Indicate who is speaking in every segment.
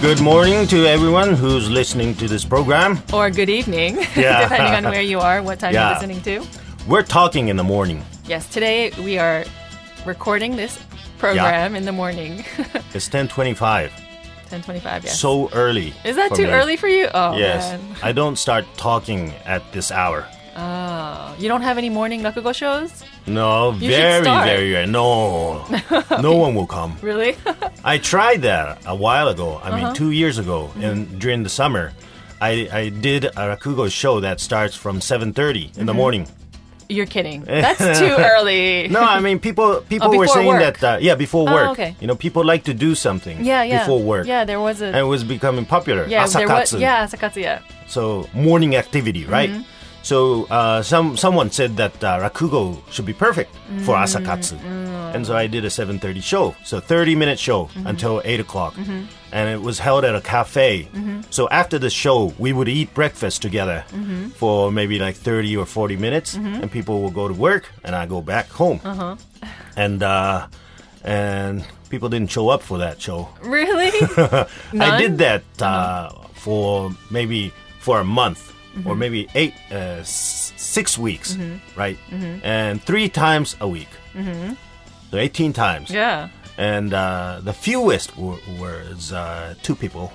Speaker 1: Good morning to everyone who's listening to this program.
Speaker 2: Or good evening,
Speaker 1: Yeah.
Speaker 2: depending on where you are, what time
Speaker 1: Yeah.
Speaker 2: you're listening to.
Speaker 1: We're talking in the morning.
Speaker 2: Yes, today we are recording this program in the morning.
Speaker 1: It's 10:25.
Speaker 2: 10:25. Yes.
Speaker 1: So early.
Speaker 2: Is that too
Speaker 1: me.
Speaker 2: early for you? Oh
Speaker 1: Yes.
Speaker 2: man.
Speaker 1: I don't start talking at this hour.
Speaker 2: Oh, you don't have any morning rakugo shows?
Speaker 1: No,
Speaker 2: should
Speaker 1: very,
Speaker 2: start.
Speaker 1: very rare. No, no one will come.
Speaker 2: Really?
Speaker 1: I tried that a while ago. I
Speaker 2: Uh-huh.
Speaker 1: mean, two years ago,
Speaker 2: Mm-hmm.
Speaker 1: and during the summer, I, I did a rakugo show that starts from 7:30 in
Speaker 2: Mm-hmm.
Speaker 1: the morning.
Speaker 2: You're kidding. That's too early.
Speaker 1: No, I mean people people
Speaker 2: Oh,
Speaker 1: were
Speaker 2: before
Speaker 1: saying
Speaker 2: work.
Speaker 1: that uh, yeah before
Speaker 2: Oh,
Speaker 1: work.
Speaker 2: okay.
Speaker 1: You know, people like to do something
Speaker 2: Yeah, yeah.
Speaker 1: before work.
Speaker 2: Yeah, there was a.
Speaker 1: And it was becoming popular.
Speaker 2: yeah, there was.
Speaker 1: Asakatsu.
Speaker 2: Yeah, asakatsu. Yeah.
Speaker 1: So morning activity, right?
Speaker 2: Mm-hmm.
Speaker 1: So uh, some someone said that uh, rakugo should be perfect for
Speaker 2: Mm,
Speaker 1: asakatsu, and so I did a 7:30 show, so 30 minute show
Speaker 2: Mm-hmm.
Speaker 1: until 8 o'clock, and it was held at a cafe.
Speaker 2: Mm-hmm.
Speaker 1: So after the show, we would eat breakfast together
Speaker 2: Mm-hmm.
Speaker 1: for maybe like 30 or 40 minutes, and people will go to work, and I go back home,
Speaker 2: Uh-huh.
Speaker 1: and uh, and people didn't show up for that show.
Speaker 2: Really?
Speaker 1: I
Speaker 2: None?
Speaker 1: did that uh, for maybe for a month
Speaker 2: Mm-hmm.
Speaker 1: or maybe eight, uh, s- six weeks, right? And three times a week. So 18 times.
Speaker 2: Mm-hmm. yeah.
Speaker 1: And uh, the fewest w- was uh, two people.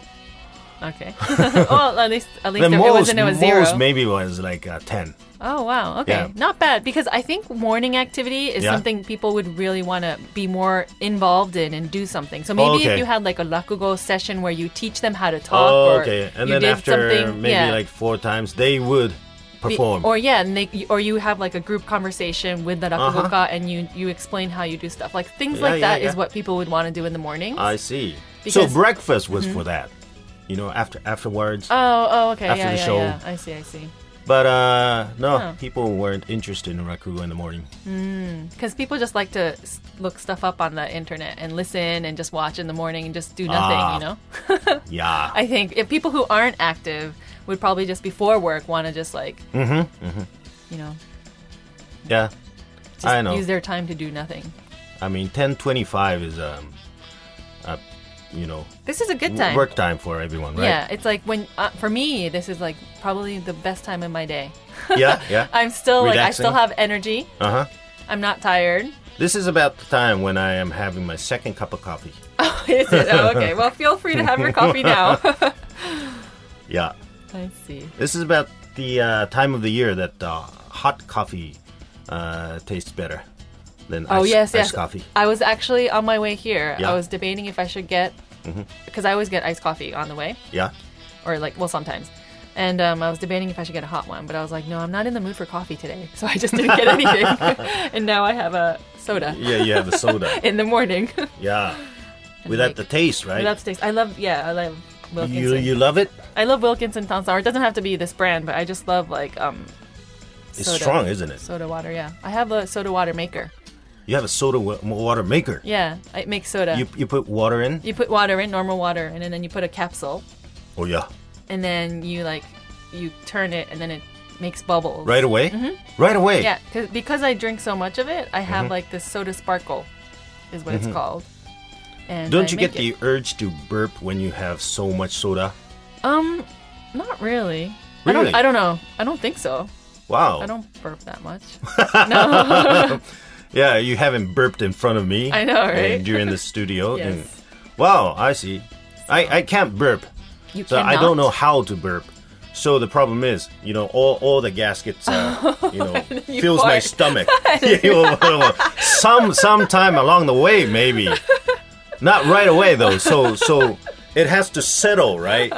Speaker 2: Okay. well, at least at least
Speaker 1: The
Speaker 2: there,
Speaker 1: most,
Speaker 2: it wasn't it was zero.
Speaker 1: most maybe was like uh, 10.
Speaker 2: Oh wow, okay,
Speaker 1: Yeah.
Speaker 2: not bad because I think morning activity is
Speaker 1: Yeah.
Speaker 2: something people would really want to be more involved in and do something. So maybe
Speaker 1: okay.
Speaker 2: if you had like a rakugo session where you teach them how to talk,
Speaker 1: Oh,
Speaker 2: or
Speaker 1: okay. And then after maybe
Speaker 2: yeah.
Speaker 1: like four times, they would
Speaker 2: Be-
Speaker 1: perform.
Speaker 2: or yeah, and they, or you have like a group conversation with the rakugoka and you you explain how you do stuff. Like things
Speaker 1: Uh-huh.
Speaker 2: Like that is what people would want to do in the mornings.
Speaker 1: I see. so
Speaker 2: Because- Mm-hmm.
Speaker 1: breakfast was for that. You know, after afterwards.
Speaker 2: oh, oh, okay,
Speaker 1: After
Speaker 2: yeah,
Speaker 1: the
Speaker 2: yeah,
Speaker 1: show.
Speaker 2: yeah. I see, I see.
Speaker 1: but uh, no,
Speaker 2: Huh.
Speaker 1: people weren't interested in rakugo in the morning.
Speaker 2: Because people just like to look stuff up on the internet and listen and just watch in the morning and just do nothing,
Speaker 1: Ah.
Speaker 2: you know.
Speaker 1: Yeah.
Speaker 2: I think if people who aren't active would probably just before work want to just like,
Speaker 1: Mm-hmm.
Speaker 2: you know,
Speaker 1: Yeah, I know.
Speaker 2: use their time to do nothing.
Speaker 1: I mean, ten twenty-five is um, you know,
Speaker 2: This is a good time.
Speaker 1: work time for everyone, right?
Speaker 2: Yeah, it's like when uh, for me this is like probably the best time of my day.
Speaker 1: yeah, yeah.
Speaker 2: I'm still like I still have energy.
Speaker 1: Uh huh.
Speaker 2: I'm not tired.
Speaker 1: This is about the time when I am having my second cup of coffee.
Speaker 2: oh Is it? Oh, okay. Well, feel free to have your coffee now.
Speaker 1: Yeah,
Speaker 2: I see.
Speaker 1: this is about the uh, time of the year that uh, hot coffee uh, tastes better than
Speaker 2: Oh
Speaker 1: ice,
Speaker 2: yes,
Speaker 1: iced
Speaker 2: yes.
Speaker 1: coffee.
Speaker 2: I was actually on my way here.
Speaker 1: Yeah.
Speaker 2: I was debating if I should get because I always get iced coffee on the way,
Speaker 1: Yeah.
Speaker 2: or like well sometimes. And um, I was debating if I should get a hot one, but I was like, no, I'm not in the mood for coffee today, so I just didn't get anything. and now I have a soda
Speaker 1: Yeah, you have a soda.
Speaker 2: in the morning.
Speaker 1: yeah, without
Speaker 2: like-
Speaker 1: the taste, right?
Speaker 2: That's taste. I love, yeah, I love Wilkinson.
Speaker 1: you you love it.
Speaker 2: I love Wilkinson Tansan. It doesn't have to be this brand, but I just love like um.
Speaker 1: It's
Speaker 2: soda.
Speaker 1: strong, isn't it?
Speaker 2: Soda water, yeah. I have a soda water maker.
Speaker 1: You have a soda wa- water maker.
Speaker 2: Yeah, it makes soda.
Speaker 1: You you put water in.
Speaker 2: you put water in, normal water, and then, you put a capsule,
Speaker 1: Oh yeah.
Speaker 2: and then you like you turn it, and then it makes bubbles.
Speaker 1: Right away. Right away.
Speaker 2: Mm-hmm. Yeah, cause, because I drink so much of it, I have
Speaker 1: Mm-hmm.
Speaker 2: like this soda sparkle, is what it's called. And
Speaker 1: Don't
Speaker 2: I
Speaker 1: you get
Speaker 2: it.
Speaker 1: the urge to burp when you have so much soda?
Speaker 2: Um, not really. I
Speaker 1: Really?
Speaker 2: don't. I don't know. I don't think so.
Speaker 1: Wow.
Speaker 2: I don't burp that much. no.
Speaker 1: Yeah, you haven't burped in front of me.
Speaker 2: I know, right?
Speaker 1: And you're in the studio.
Speaker 2: Yes.
Speaker 1: and- wow, I see. I, I can't burp,
Speaker 2: You
Speaker 1: so I don't know how to burp. So the problem is, you know, all, all the gaskets, uh, you know,
Speaker 2: You
Speaker 1: fills my stomach. Yeah, well, well, some sometime along the way, maybe. Not right away though. So so it has to settle, right?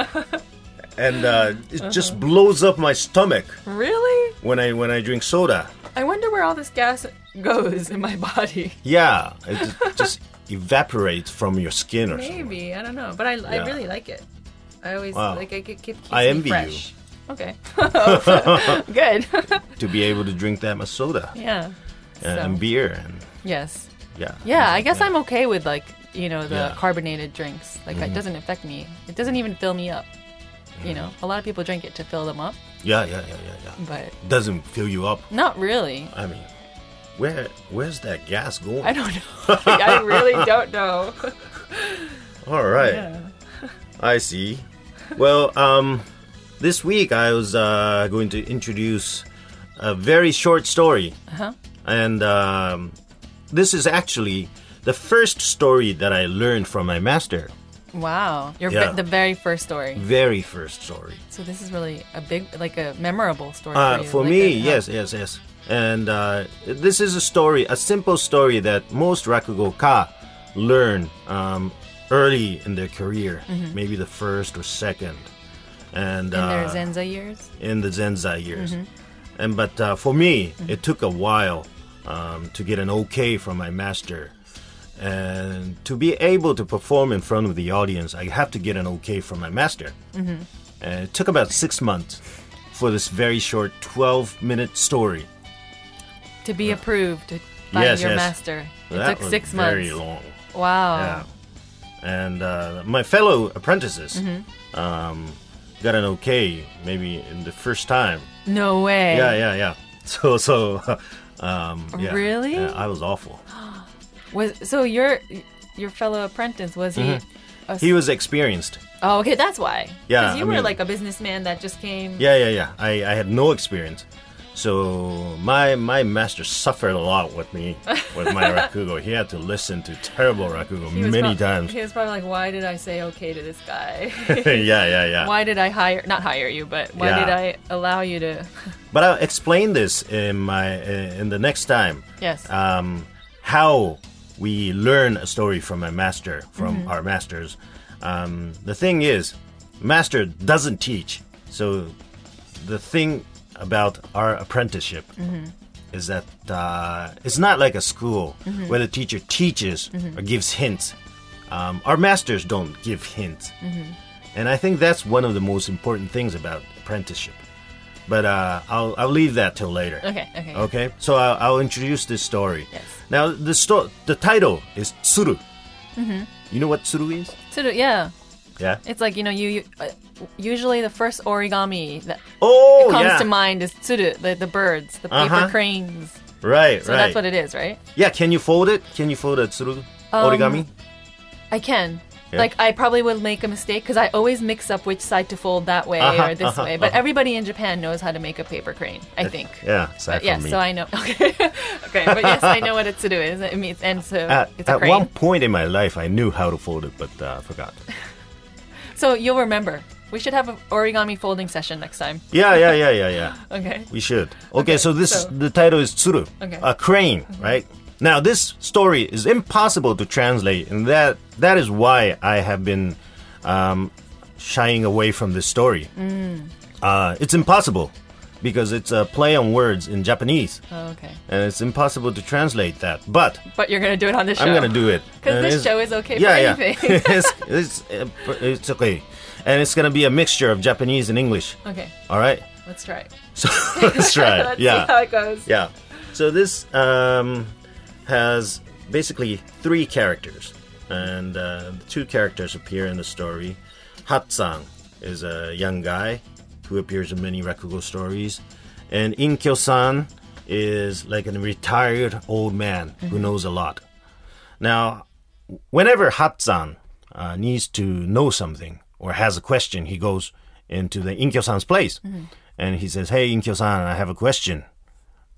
Speaker 1: And uh, it
Speaker 2: Uh-huh.
Speaker 1: just blows up my stomach
Speaker 2: Really?
Speaker 1: when I when I drink soda.
Speaker 2: I wonder where all this gas goes in my body.
Speaker 1: Yeah, it just evaporates from your skin or something.
Speaker 2: Maybe I don't know, but I, I really like it. I always
Speaker 1: Wow.
Speaker 2: like it. Keep, keeps
Speaker 1: I envy you.
Speaker 2: Okay. Good.
Speaker 1: to be able to drink that much soda
Speaker 2: yeah.
Speaker 1: and,
Speaker 2: So,
Speaker 1: and beer and
Speaker 2: yes.
Speaker 1: yeah.
Speaker 2: Yeah, I guess I'm okay with like you know the
Speaker 1: Yeah. Mm-hmm.
Speaker 2: carbonated drinks. Like it doesn't affect me. It doesn't even fill me up. You know, a lot of people drink it to fill them up,
Speaker 1: Yeah, yeah, yeah, yeah, yeah.
Speaker 2: but
Speaker 1: Doesn't fill you up.
Speaker 2: not really.
Speaker 1: I mean, where where's that gas going?
Speaker 2: I don't know. I really don't know.
Speaker 1: All right.
Speaker 2: Yeah.
Speaker 1: I see. Well, um, this week I was uh, going to introduce a very short story.
Speaker 2: Uh-huh.
Speaker 1: And um, this is actually the first story that I learned from my master.
Speaker 2: Wow. Your
Speaker 1: Yeah.
Speaker 2: the very first story.
Speaker 1: Very first story.
Speaker 2: So this is really a big, like a memorable story
Speaker 1: Uh,
Speaker 2: for you.
Speaker 1: for
Speaker 2: like
Speaker 1: me, yes, yes, yes. And uh, this is a story, a simple story that most rakugoka learn um, early in their career, maybe the first or second. And
Speaker 2: Mm-hmm. In their
Speaker 1: uh,
Speaker 2: Zenza years.
Speaker 1: in the Zenza years.
Speaker 2: Mm-hmm.
Speaker 1: And but uh, for me, it took a while um, to get an okay from my master, and to be able to perform in front of the audience, I have to get an okay from my master.
Speaker 2: Mm-hmm.
Speaker 1: And it took about six months for this very short twelve-minute story.
Speaker 2: To be approved by
Speaker 1: Yes,
Speaker 2: your
Speaker 1: yes.
Speaker 2: master. It
Speaker 1: that
Speaker 2: took
Speaker 1: was
Speaker 2: six
Speaker 1: very
Speaker 2: months.
Speaker 1: long.
Speaker 2: Wow.
Speaker 1: Yeah. And uh, my fellow apprentices
Speaker 2: Mm-hmm.
Speaker 1: um, got an okay maybe in the first time.
Speaker 2: No way.
Speaker 1: Yeah, yeah, yeah. So, so, um, yeah.
Speaker 2: Really?
Speaker 1: Yeah, I was awful.
Speaker 2: Was so your your fellow apprentice was he? a
Speaker 1: Mm-hmm. He was experienced.
Speaker 2: Oh, okay, that's why.
Speaker 1: Yeah,
Speaker 2: you
Speaker 1: I
Speaker 2: were
Speaker 1: mean-
Speaker 2: like a businessman that just came.
Speaker 1: Yeah, yeah, yeah. I, I had no experience. So my my master suffered a lot with me with my rakugo. He had to listen to terrible rakugo
Speaker 2: He was
Speaker 1: many
Speaker 2: prob-
Speaker 1: times.
Speaker 2: He was probably like, "Why did I say okay to this guy?
Speaker 1: yeah, yeah, yeah.
Speaker 2: why did I hire not hire you, but why
Speaker 1: Yeah.
Speaker 2: did I allow you to?"
Speaker 1: But I'll explain this in my in the next time.
Speaker 2: yes.
Speaker 1: um, how we learn a story from a master, from our masters. Um, the thing is, master doesn't teach. So the thing about our apprenticeship is that uh, it's not like a school where the teacher teaches or gives hints. Um, our masters don't give hints. And I think that's one of the most important things about apprenticeship. But uh, I'll, I'll leave that till later.
Speaker 2: okay. Okay.
Speaker 1: Okay, so I'll, I'll introduce this story.
Speaker 2: Yes.
Speaker 1: Now, the sto- the title is Tsuru. Mm-hmm. You know what Tsuru is?
Speaker 2: So yeah,
Speaker 1: Yeah.
Speaker 2: it's like you know you, you uh, usually the first origami that
Speaker 1: Oh,
Speaker 2: comes
Speaker 1: yeah.
Speaker 2: to mind is tsuru, the, the birds, the paper
Speaker 1: Uh-huh.
Speaker 2: cranes.
Speaker 1: Right, right.
Speaker 2: So
Speaker 1: right.
Speaker 2: that's what it is, right?
Speaker 1: yeah, can you fold it? Can you fold a Tsuru origami?
Speaker 2: I can.
Speaker 1: Yeah.
Speaker 2: Like I probably would make a mistake because I always mix up which side to fold that way
Speaker 1: Uh-huh,
Speaker 2: or this
Speaker 1: uh-huh,
Speaker 2: way. But
Speaker 1: uh-huh.
Speaker 2: everybody in Japan knows how to make a paper crane. I think.
Speaker 1: Yeah, aside
Speaker 2: But yes,
Speaker 1: me.
Speaker 2: so I know. Okay, okay, but yes, I know what it's to do is. It means and so
Speaker 1: at
Speaker 2: it's a
Speaker 1: at
Speaker 2: crane.
Speaker 1: one point in my life, I knew how to fold it, but uh, I forgot.
Speaker 2: So you'll remember. We should have an origami folding session next time.
Speaker 1: Yeah, yeah, yeah, yeah, yeah.
Speaker 2: Okay.
Speaker 1: We should. Okay, so this
Speaker 2: so-
Speaker 1: the title is Tsuru,
Speaker 2: Okay.
Speaker 1: a crane, right? Now this story is impossible to translate, and that that is why I have been um, shying away from this story. Uh, it's impossible because it's a play on words in Japanese,
Speaker 2: Oh, okay.
Speaker 1: and it's impossible to translate that. But
Speaker 2: But you're gonna do it on this show.
Speaker 1: I'm gonna do it because
Speaker 2: this show is okay
Speaker 1: yeah,
Speaker 2: for
Speaker 1: yeah.
Speaker 2: anything.
Speaker 1: it's, it's, uh, it's okay, and it's gonna be a mixture of Japanese and English.
Speaker 2: Okay,
Speaker 1: All right,
Speaker 2: let's try it.
Speaker 1: so let's try it.
Speaker 2: let's
Speaker 1: yeah.
Speaker 2: see how it goes.
Speaker 1: Yeah. So this um, has basically three characters, and uh, two characters appear in the story. Hatsan is a young guy who appears in many Rakugo stories, and Inkyo-san is like a retired old man who knows a lot. Now, whenever Hatsan uh, needs to know something or has a question, he goes into the Inkyo-san's place, and he says, "Hey, Inkyo-san, I have a question."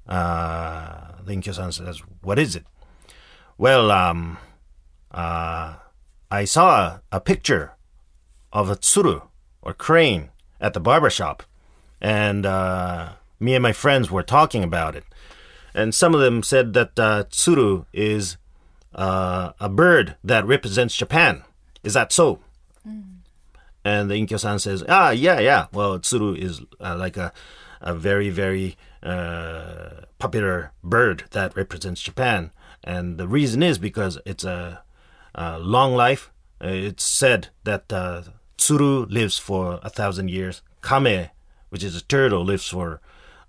Speaker 1: Uh, the Inkyo-san says, "What is it?" Well, um, uh, I saw a, picture of a tsuru or crane at the barber shop, and uh, me and my friends were talking about it, and some of them said that uh, tsuru is uh, a bird that represents Japan. Is that so? And the Inkyo-san says, ah, yeah, yeah. Well, tsuru is uh, like a, a very, very uh, popular bird that represents Japan. And the reason is because it's a, a long life. Uh, It's said that uh, tsuru lives for a thousand years. Kame, which is a turtle, lives for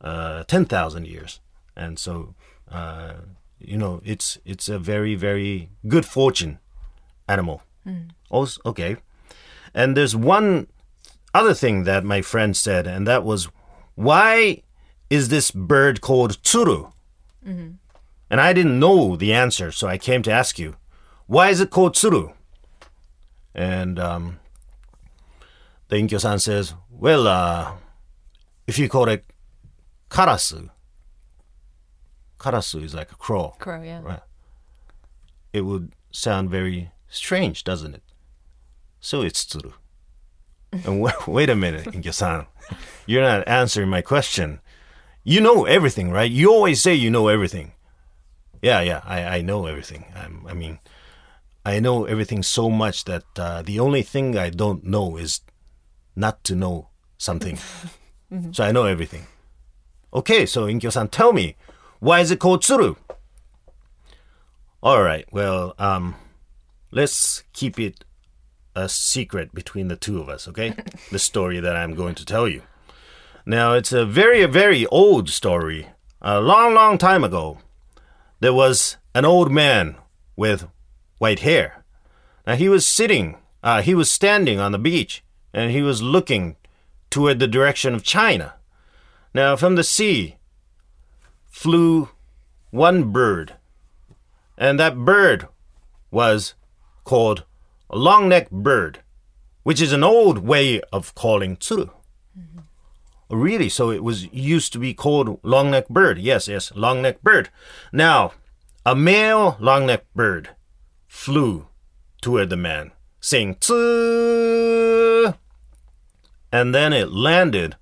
Speaker 1: uh, 10,000 years. And so, uh, you know, it's, it's a very, very good fortune animal. Also, okay. And there's one other thing that my friend said, and that was, why is this bird called tsuru? And I didn't know the answer, so I came to ask you, why is it called tsuru? And um, the Inkyo-san says, well, uh, if you call it karasu, karasu is like a crow,
Speaker 2: Crow, yeah.
Speaker 1: right? It would sound very strange, doesn't it? So it's tsuru. and wait, wait a minute, Inkyo-san. You're not answering my question. You know everything, right? You always say you know everything. Yeah, yeah, I, I know everything. I'm, I mean, I know everything so much that uh, the only thing I don't know is not to know something. So I know everything. Okay, so Inkyo-san, tell me, why is it called tsuru? All right, well, um, let's keep it a secret between the two of us, okay? the story that I'm going to tell you. Now, it's a very, very old story. A long, long time ago, there was an old man with white hair. Now, he was sitting, uh, he was standing on the beach, and he was looking toward the direction of China. Now, from the sea flew one bird, and that bird was called a long necked bird, which is an old way of calling tsuru. Really? So it was used to be called long necked bird. Yes, yes, long necked bird. Now, a male long necked bird flew toward the man, saying tsu, and then it landed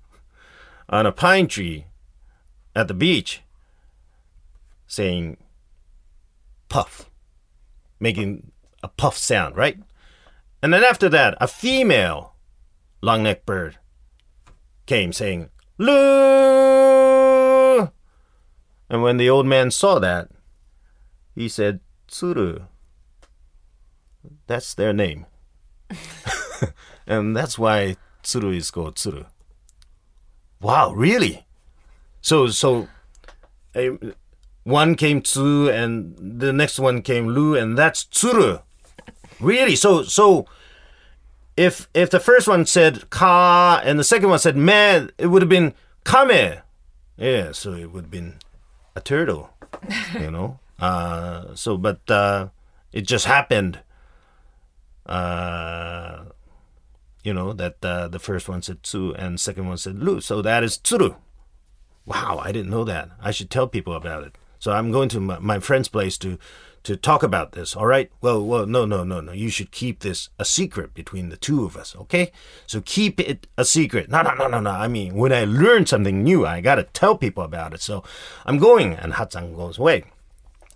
Speaker 1: on a pine tree at the beach, saying puff, making a puff sound, right? And then after that, a female long necked bird came saying, Lu! And when the old man saw that, he said, Tsuru. That's their name. and that's why Tsuru is called Tsuru. Wow, really? So, so, one came Tsu and the next one came Lu, and that's Tsuru. Really? So, so, if if the first one said ka and the second one said me, it would have been kame. Yeah, so it would have been a turtle, you know. Uh, so, but uh, it just happened. Uh, you know that uh, the first one said tsu and second one said lu, so that is tsuru. Wow, I didn't know that. I should tell people about it. So I'm going to my, my friend's place to to talk about this. All right? Well, well, no, no, no, no. You should keep this a secret between the two of us. Okay? So keep it a secret. No, no, no, no, no. I mean, when I learn something new, I gotta tell people about it. So I'm going, and Hatsan goes away,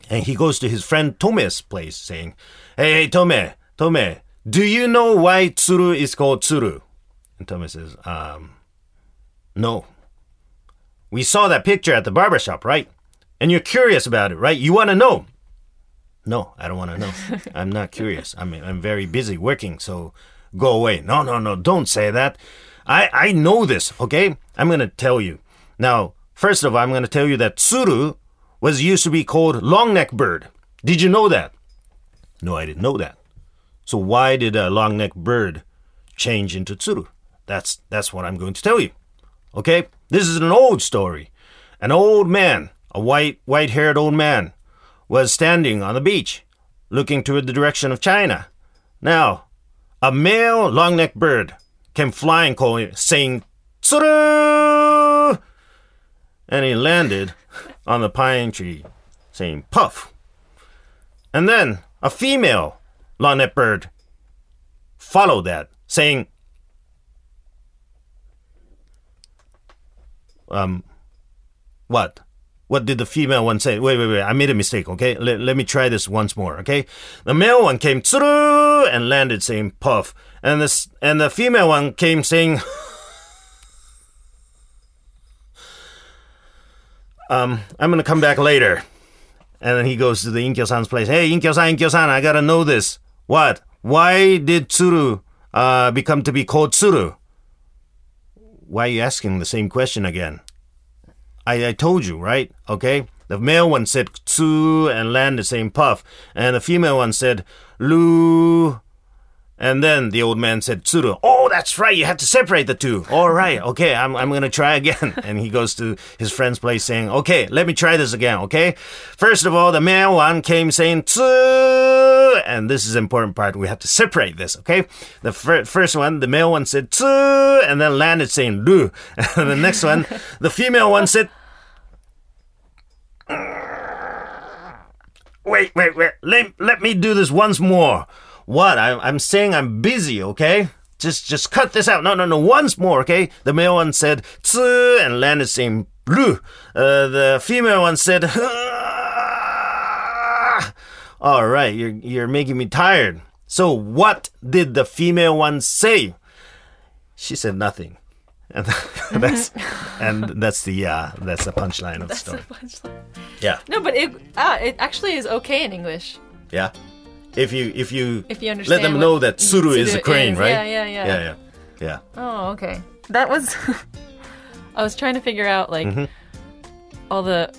Speaker 1: and he goes to his friend Tome's place, saying, "Hey, hey, Tome, Tome, do you know why tsuru is called tsuru?" And Tome says, "Um, no." We saw that picture at the barber shop, right? And you're curious about it, right? You want to know. No, I don't want to know. I'm not curious. I mean, I'm very busy working, so go away. No, no, no, don't say that. I, I know this, okay? I'm going to tell you. Now, first of all, I'm going to tell you that tsuru was used to be called long neck bird. Did you know that? No, I didn't know that. So why did a long neck bird change into tsuru? That's that's what I'm going to tell you. Okay? This is an old story. An old man, a white white-haired old man was standing on the beach, looking toward the direction of China. Now, a male long-necked bird came flying, calling, saying, Tsuru! And he landed on the pine tree, saying, Puff! And then a female long-necked bird followed that, saying, um, what? What did the female one say? Wait, wait, wait. I made a mistake, okay? Let, let me try this once more, okay? The male one came tsuru and landed saying puff. And this and the female one came saying Um, I'm gonna come back later. And then he goes to the Inkyo-san's place. Hey, Inkyo-san, Inkyo-san, I gotta know this. What? Why did Tsuru uh, become to be called Tsuru? Why are you asking the same question again? I, I told you, right? Okay? The male one said tsu and land the same puff, and the female one said lu And then the old man said, Tsuru, oh, that's right. You have to separate the two. All right. Okay. I'm, I'm going to try again. And he goes to his friend's place saying, okay, let me try this again. Okay. First of all, the male one came saying, Tsu. And this is the important part. We have to separate this. Okay. The fir- first one, the male one said, Tsu. And then landed saying, Lu. And the next one, the female one said, Wait, wait, wait. Let, let me do this once more. What? I, I'm saying I'm busy, okay? Just just cut this out. No, no, no. Once more, okay? The male one said, Tsu, and landed saying, blue. Uh, the female one said, All right, you're, you're making me tired. So what did the female one say? She said nothing. And that's and that's the uh, that's the punchline of the story.
Speaker 2: That's the punchline.
Speaker 1: Yeah,
Speaker 2: No, but it ah, it actually is okay in English.
Speaker 1: yeah. If you if you
Speaker 2: If you
Speaker 1: let them know that tsuru is a crane,
Speaker 2: is.
Speaker 1: right?
Speaker 2: Yeah, yeah, yeah.
Speaker 1: yeah, yeah, yeah.
Speaker 2: Oh, okay. That was. I was trying to figure out like
Speaker 1: Mm-hmm.
Speaker 2: all the.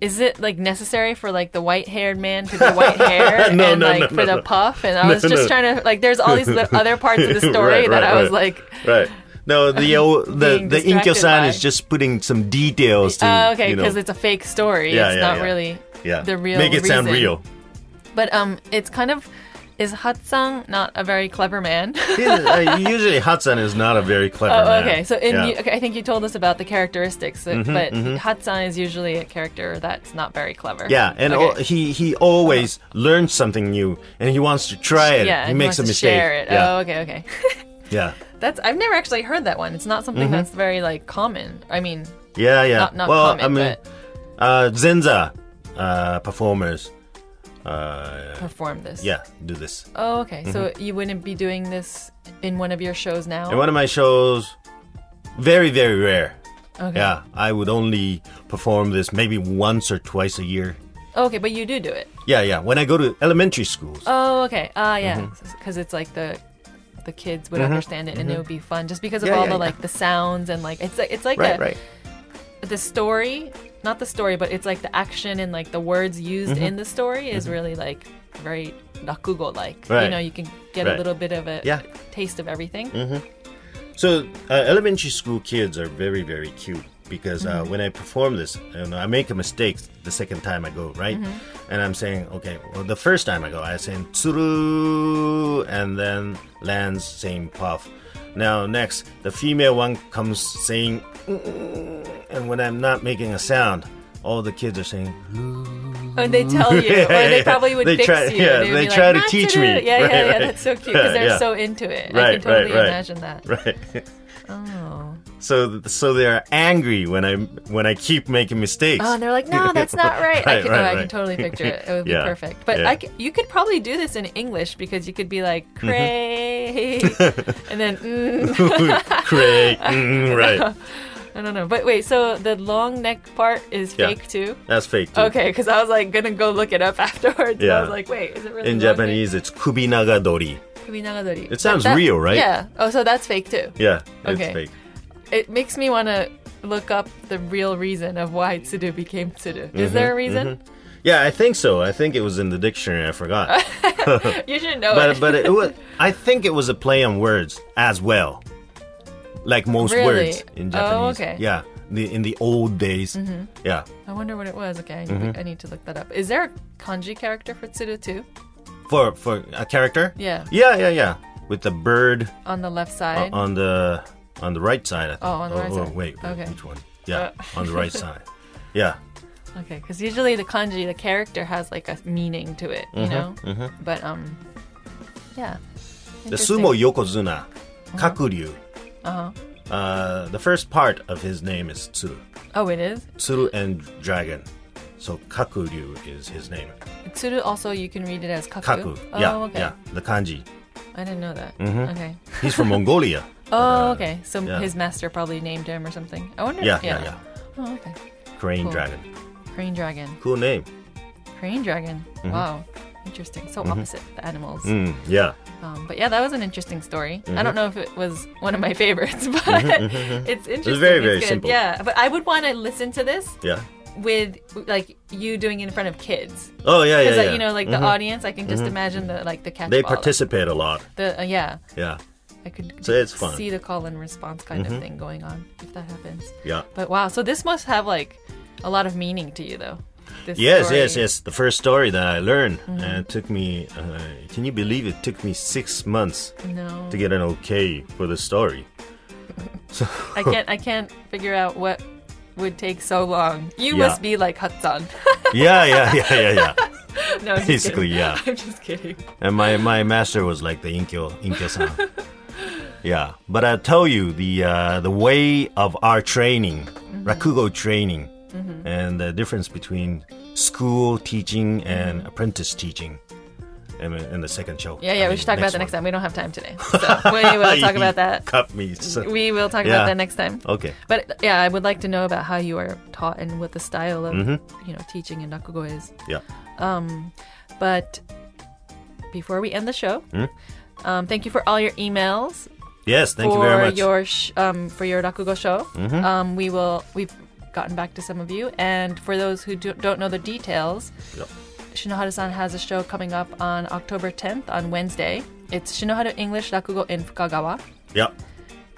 Speaker 2: Is it like necessary for like the white-haired man to be white hair
Speaker 1: No,
Speaker 2: and
Speaker 1: no,
Speaker 2: like
Speaker 1: no,
Speaker 2: for the puff? And I was just trying to like. There's all these other parts of the story
Speaker 1: Right,
Speaker 2: that
Speaker 1: right,
Speaker 2: I was
Speaker 1: right.
Speaker 2: like,
Speaker 1: Right. No, the old, the the Inkyo-san is just putting some details to
Speaker 2: oh, okay,
Speaker 1: you know,
Speaker 2: because it's a fake story.
Speaker 1: Yeah,
Speaker 2: it's
Speaker 1: yeah,
Speaker 2: not
Speaker 1: yeah.
Speaker 2: really
Speaker 1: yeah,
Speaker 2: the real
Speaker 1: make it sound real.
Speaker 2: But um, it's kind of is Hatsan not a very clever man?
Speaker 1: uh, usually, Hatsan is not a very clever
Speaker 2: Oh,
Speaker 1: man.
Speaker 2: okay. So in
Speaker 1: Yeah.
Speaker 2: you, okay, I think you told us about the characteristics, uh, but Hatsan is usually a character that's not very clever.
Speaker 1: Yeah, and
Speaker 2: Okay.
Speaker 1: he he always learns something new, and he wants to try it.
Speaker 2: yeah,
Speaker 1: he makes
Speaker 2: wants
Speaker 1: a
Speaker 2: to
Speaker 1: mistake.
Speaker 2: Share it.
Speaker 1: Yeah,
Speaker 2: Oh, okay, okay.
Speaker 1: yeah,
Speaker 2: that's I've never actually heard that one. It's not something
Speaker 1: Mm-hmm.
Speaker 2: that's very like common. I mean,
Speaker 1: yeah, yeah.
Speaker 2: Not- not
Speaker 1: well,
Speaker 2: common,
Speaker 1: I mean,
Speaker 2: but-
Speaker 1: uh, Zenza uh, performers, uh,
Speaker 2: perform this.
Speaker 1: yeah, do this.
Speaker 2: Oh, okay. So
Speaker 1: Mm-hmm.
Speaker 2: you wouldn't be doing this in one of your shows now?
Speaker 1: In one of my shows, very very rare.
Speaker 2: okay.
Speaker 1: Yeah, I would only perform this maybe once or twice a year.
Speaker 2: Okay, but you do do it.
Speaker 1: Yeah, yeah. When I go to elementary schools.
Speaker 2: Oh, okay. Ah, yeah.
Speaker 1: Mm-hmm.
Speaker 2: Because it's like the the kids would understand it and it would be fun just because of
Speaker 1: Yeah,
Speaker 2: all
Speaker 1: yeah,
Speaker 2: the
Speaker 1: yeah.
Speaker 2: like the sounds and like it's like it's like
Speaker 1: right,
Speaker 2: a,
Speaker 1: right.
Speaker 2: the story not the story but it's like the action and like the words used
Speaker 1: Mm-hmm.
Speaker 2: in the story is really like very rakugo like you know you can get a little bit of a
Speaker 1: Yeah. Mm-hmm.
Speaker 2: taste of everything
Speaker 1: So uh, elementary school kids are very very cute because
Speaker 2: Mm-hmm.
Speaker 1: uh, when I perform this, you know, I make a mistake the second time I go, right?
Speaker 2: Mm-hmm.
Speaker 1: And I'm saying, okay, well, the first time I go, I say tsuru, and then lands same puff. Now next, the female one comes saying, "Mm," and when I'm not making a sound, all the kids are saying,
Speaker 2: and they tell you
Speaker 1: Yeah,
Speaker 2: or they
Speaker 1: yeah.
Speaker 2: probably would
Speaker 1: They
Speaker 2: fix
Speaker 1: try-
Speaker 2: you
Speaker 1: yeah, they try
Speaker 2: like,
Speaker 1: to teach me.
Speaker 2: yeah
Speaker 1: Right,
Speaker 2: yeah yeah
Speaker 1: right.
Speaker 2: that's so cute because they're
Speaker 1: Yeah.
Speaker 2: so into it I can totally
Speaker 1: right, right.
Speaker 2: imagine that
Speaker 1: right.
Speaker 2: oh
Speaker 1: So so they're angry when I when I keep making mistakes.
Speaker 2: Oh, and they're like, no, that's not right. I
Speaker 1: Right,
Speaker 2: can,
Speaker 1: right,
Speaker 2: oh, I can totally picture it. It would
Speaker 1: Yeah,
Speaker 2: be perfect. But
Speaker 1: yeah.
Speaker 2: I c you could probably do this in English because you could be like,
Speaker 1: Mm-hmm.
Speaker 2: and then, mm,
Speaker 1: Craig, mm, right?
Speaker 2: I don't know. But wait, so the long neck part is
Speaker 1: Yeah.
Speaker 2: fake too?
Speaker 1: That's fake. Too.
Speaker 2: Okay, because I was like gonna go look it up afterwards. and I
Speaker 1: Yeah.
Speaker 2: was like, wait, is it really
Speaker 1: In Japanese, it's kubinagadori.
Speaker 2: neck? Kubinagadori.
Speaker 1: It sounds
Speaker 2: that-
Speaker 1: real, right?
Speaker 2: Yeah. Oh, so that's fake too.
Speaker 1: Yeah, it's
Speaker 2: Okay.
Speaker 1: fake.
Speaker 2: It makes me want to look up the real reason of why Tsuru became Tsuru.
Speaker 1: Mm-hmm,
Speaker 2: Is there a reason?
Speaker 1: Yeah, I think so. I think it was in the dictionary. I forgot.
Speaker 2: You should know
Speaker 1: but
Speaker 2: it.
Speaker 1: but it was. I think it was a play on words as well, like most
Speaker 2: Really?
Speaker 1: words in Japanese.
Speaker 2: Oh,
Speaker 1: Japanese.
Speaker 2: okay.
Speaker 1: Yeah, the in the old days. Yeah,
Speaker 2: I wonder what it was. Okay, I,
Speaker 1: Mm-hmm.
Speaker 2: I need to look that up. Is there a kanji character for Tsuru too?
Speaker 1: for for a character.
Speaker 2: Yeah,
Speaker 1: Yeah, yeah, yeah. With the bird
Speaker 2: on the left
Speaker 1: uh,
Speaker 2: side.
Speaker 1: on the on the right side. I think.
Speaker 2: Oh, on the right
Speaker 1: oh,
Speaker 2: side.
Speaker 1: wait, wait,
Speaker 2: Okay.
Speaker 1: which one? Yeah,
Speaker 2: Uh.
Speaker 1: on the right side. Yeah.
Speaker 2: Okay, because usually the kanji, the character has like a meaning to it, you know. But um, yeah.
Speaker 1: The sumo yokozuna, Kakuryu.
Speaker 2: Uh-huh.
Speaker 1: Uh, the first part of his name is Tsuru.
Speaker 2: Oh, it is.
Speaker 1: Tsuru and dragon. So Kakuryu is his name.
Speaker 2: Tsuru also you can read it as kaku.
Speaker 1: Kaku.
Speaker 2: Oh,
Speaker 1: yeah,
Speaker 2: okay.
Speaker 1: yeah. The kanji.
Speaker 2: I didn't know that. Okay.
Speaker 1: He's from Mongolia.
Speaker 2: Oh, okay. So
Speaker 1: yeah.
Speaker 2: his master probably named him or something. I wonder.
Speaker 1: Yeah, yeah, yeah.
Speaker 2: Oh, okay.
Speaker 1: Crane
Speaker 2: Cool.
Speaker 1: dragon.
Speaker 2: Crane dragon.
Speaker 1: Cool name.
Speaker 2: Crane dragon. Wow. Interesting. So opposite the animals.
Speaker 1: Mm, yeah.
Speaker 2: Um, but yeah, that was an interesting story.
Speaker 1: Mm-hmm.
Speaker 2: I don't know if it was one of my favorites, but it's interesting.
Speaker 1: very,
Speaker 2: It's
Speaker 1: very
Speaker 2: good.
Speaker 1: simple.
Speaker 2: Yeah, but I would want to listen to this
Speaker 1: Yeah.
Speaker 2: with like you doing it in front of kids.
Speaker 1: Oh yeah, yeah,
Speaker 2: Because
Speaker 1: yeah.
Speaker 2: you know, like the audience, I can just imagine the like the catch.
Speaker 1: they participate a lot.
Speaker 2: The uh, yeah,
Speaker 1: Yeah,
Speaker 2: I could
Speaker 1: So it's fun. Mm-hmm.
Speaker 2: see the call and response kind of thing going on if that happens.
Speaker 1: yeah.
Speaker 2: But wow, so this must have like a lot of meaning to you though. This
Speaker 1: Yes,
Speaker 2: story.
Speaker 1: yes, yes. The first story that I learned,
Speaker 2: Mm-hmm.
Speaker 1: and it took me. Uh, can you believe it? Took me six months
Speaker 2: No,
Speaker 1: to get an okay for the story.
Speaker 2: so I can't. I can't figure out what would take so long. You
Speaker 1: Yeah.
Speaker 2: must be like Hatsan.
Speaker 1: Yeah, yeah, yeah, yeah, yeah.
Speaker 2: no,
Speaker 1: Basically,
Speaker 2: kidding.
Speaker 1: yeah.
Speaker 2: I'm just kidding.
Speaker 1: And my my master was like the Inkyo Inkyo-san. yeah, but I tell you the uh, the way of our training,
Speaker 2: Mm-hmm.
Speaker 1: rakugo training, and the difference between school teaching and apprentice teaching. In, in the second show.
Speaker 2: Yeah, yeah.
Speaker 1: I
Speaker 2: we
Speaker 1: mean,
Speaker 2: should talk about that
Speaker 1: one.
Speaker 2: next time. We don't have time today, so we will talk about that.
Speaker 1: Cut me. so-
Speaker 2: We will talk
Speaker 1: Yeah.
Speaker 2: about that next time.
Speaker 1: Okay.
Speaker 2: But yeah, I would like to know about how you are taught and what the style of
Speaker 1: Mm-hmm.
Speaker 2: you know teaching in rakugo is.
Speaker 1: Yeah.
Speaker 2: Um, But before we end the show,
Speaker 1: Hmm?
Speaker 2: um, thank you for all your emails
Speaker 1: Yes. Thank you very much.
Speaker 2: your sh- um, for your rakugo show.
Speaker 1: Mm-hmm.
Speaker 2: Um, we will we've gotten back to some of you, and for those who do, don't know the details,
Speaker 1: Yep.
Speaker 2: Shinoharu-san has a show coming up on October 10th on Wednesday. It's Shinoharu English Rakugo in Fukagawa.
Speaker 1: Yeah.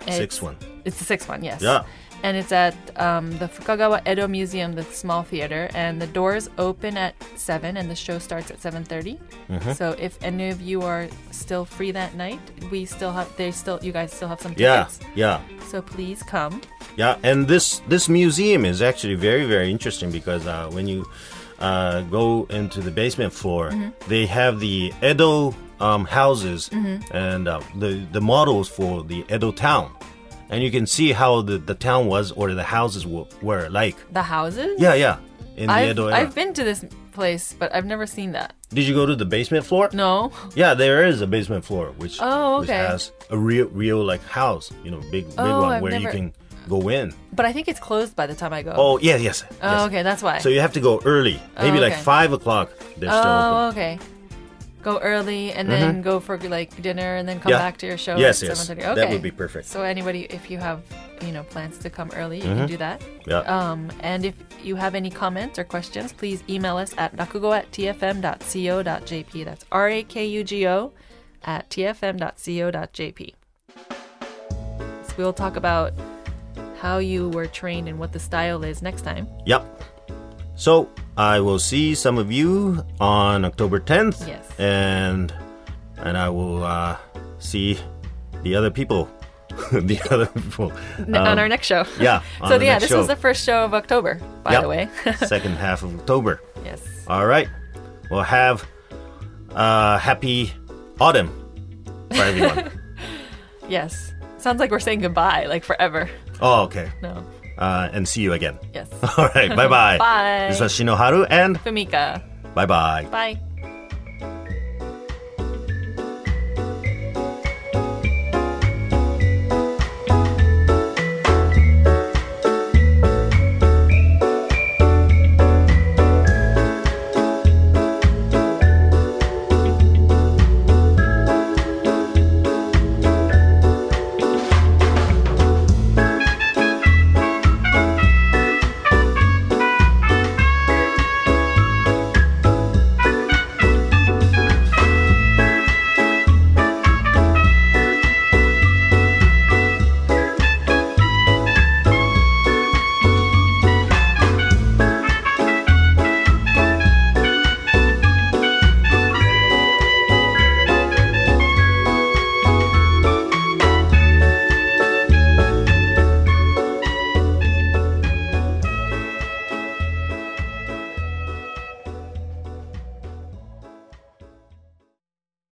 Speaker 2: It's-
Speaker 1: Sixth one.
Speaker 2: It's the sixth one, yes.
Speaker 1: Yeah.
Speaker 2: And it's at um, the Fukagawa Edo Museum, the small theater, and the doors open at seven, and the show starts at seven
Speaker 1: Mm-hmm.
Speaker 2: So if any of you are still free that night, we still have they still you guys still have some
Speaker 1: Yeah. Yeah.
Speaker 2: So please come.
Speaker 1: Yeah, and this this museum is actually very very interesting because uh, when you uh, go into the basement floor,
Speaker 2: Mm-hmm.
Speaker 1: they have the Edo um, houses
Speaker 2: Mm-hmm.
Speaker 1: and uh, the the models for the Edo town, and you can see how the, the town was or the houses w- were like.
Speaker 2: The houses?
Speaker 1: Yeah, yeah, in the
Speaker 2: I've,
Speaker 1: Edo era.
Speaker 2: I've been to this place, but I've never seen that.
Speaker 1: Did you go to the basement floor?
Speaker 2: No.
Speaker 1: Yeah, there is a basement floor which,
Speaker 2: Oh, okay.
Speaker 1: which has a real real like house, you know, big big
Speaker 2: Oh,
Speaker 1: one
Speaker 2: I've
Speaker 1: where you can go in.
Speaker 2: But I think it's closed by the time I go.
Speaker 1: Oh yeah, yes.
Speaker 2: Oh, okay, that's why.
Speaker 1: So you have to go early, maybe oh, like
Speaker 2: okay.
Speaker 1: five o'clock. They're still
Speaker 2: oh,
Speaker 1: open.
Speaker 2: okay. Go early and then go for like dinner and then come
Speaker 1: Yeah.
Speaker 2: back to your show
Speaker 1: Yes,
Speaker 2: at
Speaker 1: yes.
Speaker 2: 7:30.
Speaker 1: That would be perfect.
Speaker 2: So anybody, if you have, you know, plans to come early, you can do that.
Speaker 1: Yeah.
Speaker 2: Um, and if you have any comments or questions, please email us at rakugo at tfm.co.jp. That's R A K U G O at tfm.co.jp. So we'll talk about how you were trained and what the style is next time.
Speaker 1: Yep. So I will see some of you on October 10th.
Speaker 2: Yes.
Speaker 1: And and I will uh, see the other people. the other people.
Speaker 2: N- on our next show.
Speaker 1: Um, yeah,
Speaker 2: so yeah, this
Speaker 1: show.
Speaker 2: was the first show of October, by
Speaker 1: Yep.
Speaker 2: the way.
Speaker 1: Second half of October.
Speaker 2: yes.
Speaker 1: All right. We'll have uh, happy autumn for everyone.
Speaker 2: Yes. Sounds like we're saying goodbye, like forever.
Speaker 1: oh, okay.
Speaker 2: No.
Speaker 1: Uh, and see you again.
Speaker 2: Yes.
Speaker 1: All right. Bye bye.
Speaker 2: Bye.
Speaker 1: This was Shinoharu and
Speaker 2: Fumika.
Speaker 1: bye bye.
Speaker 2: Bye.